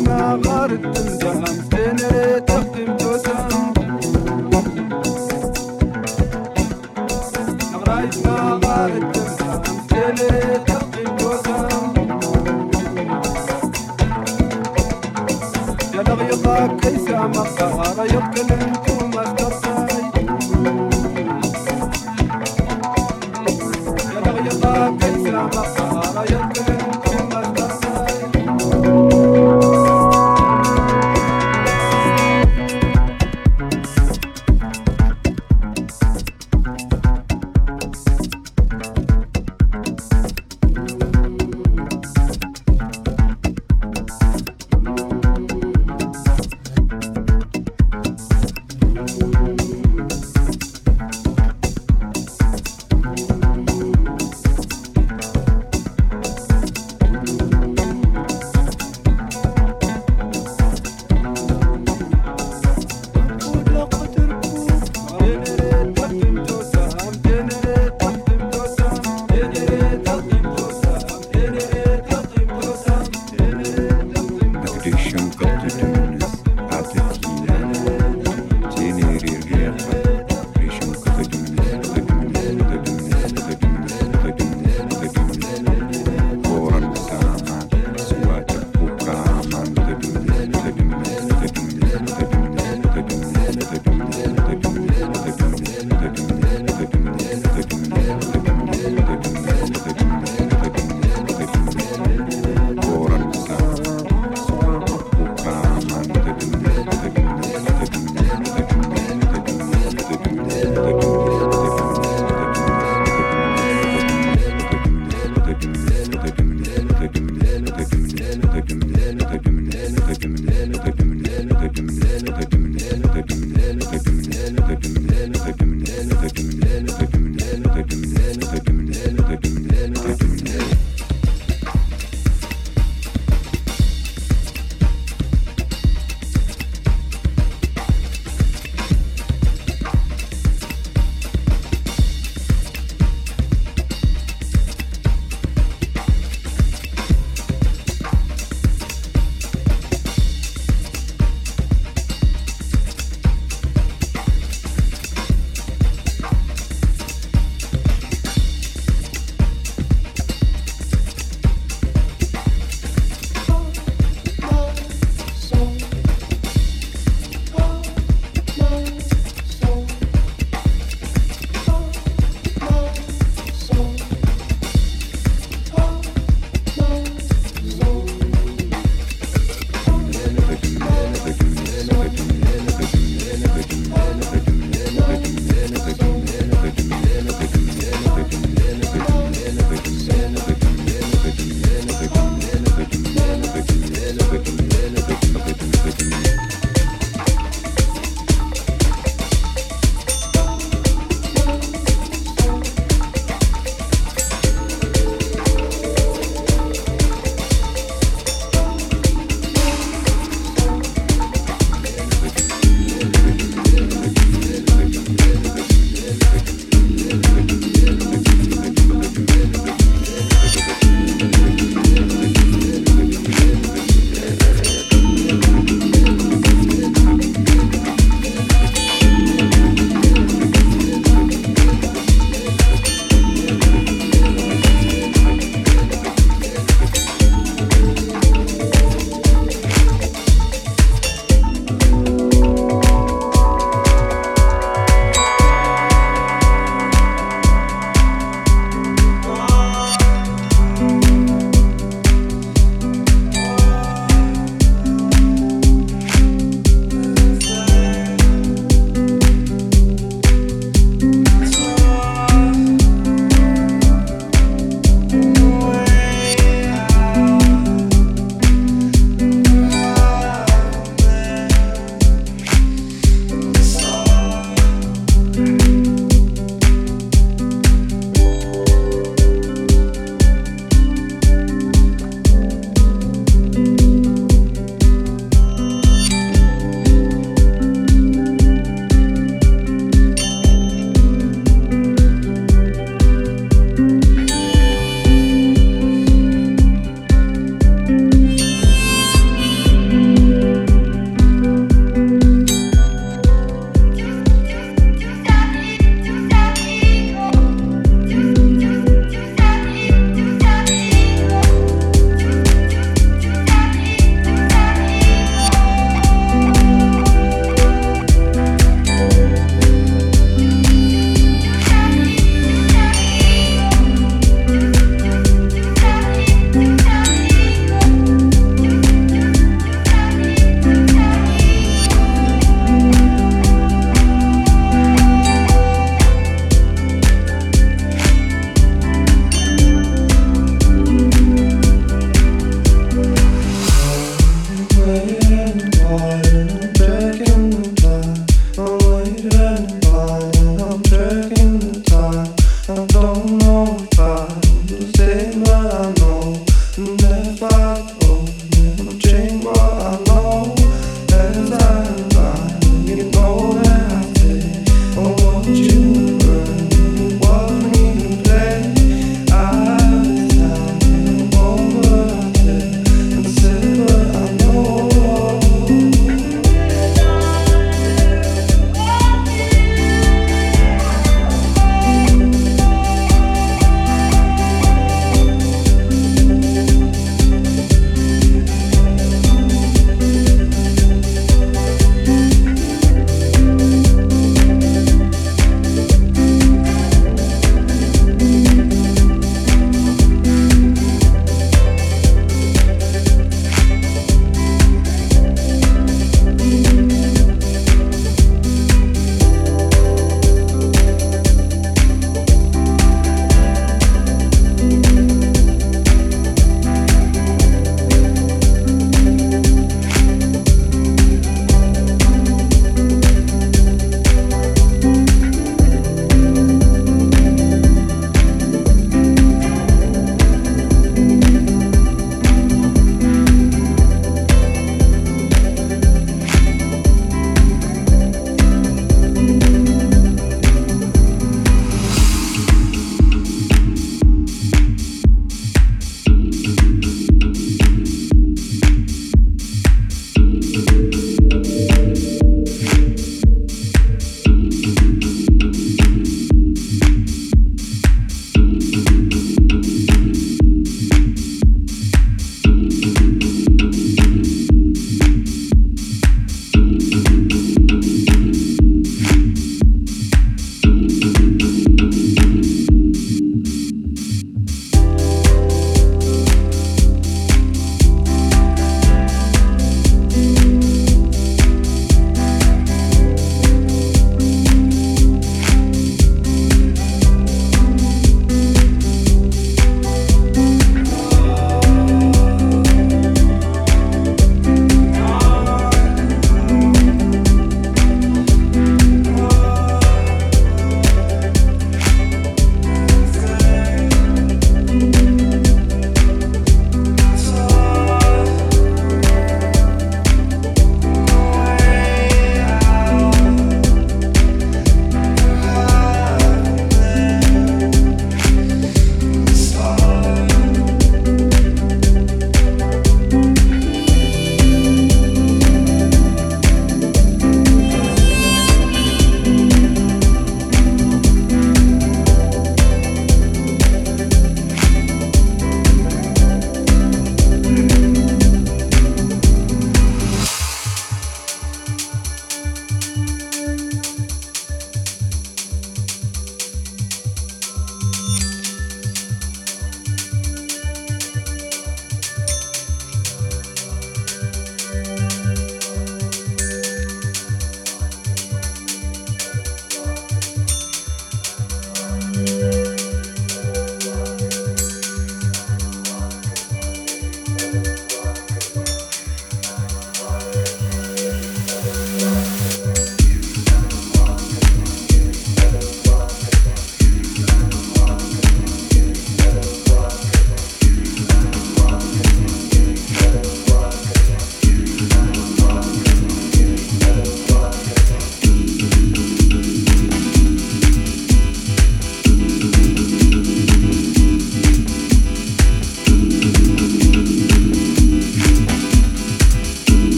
ما مرت الزمن بين ريتك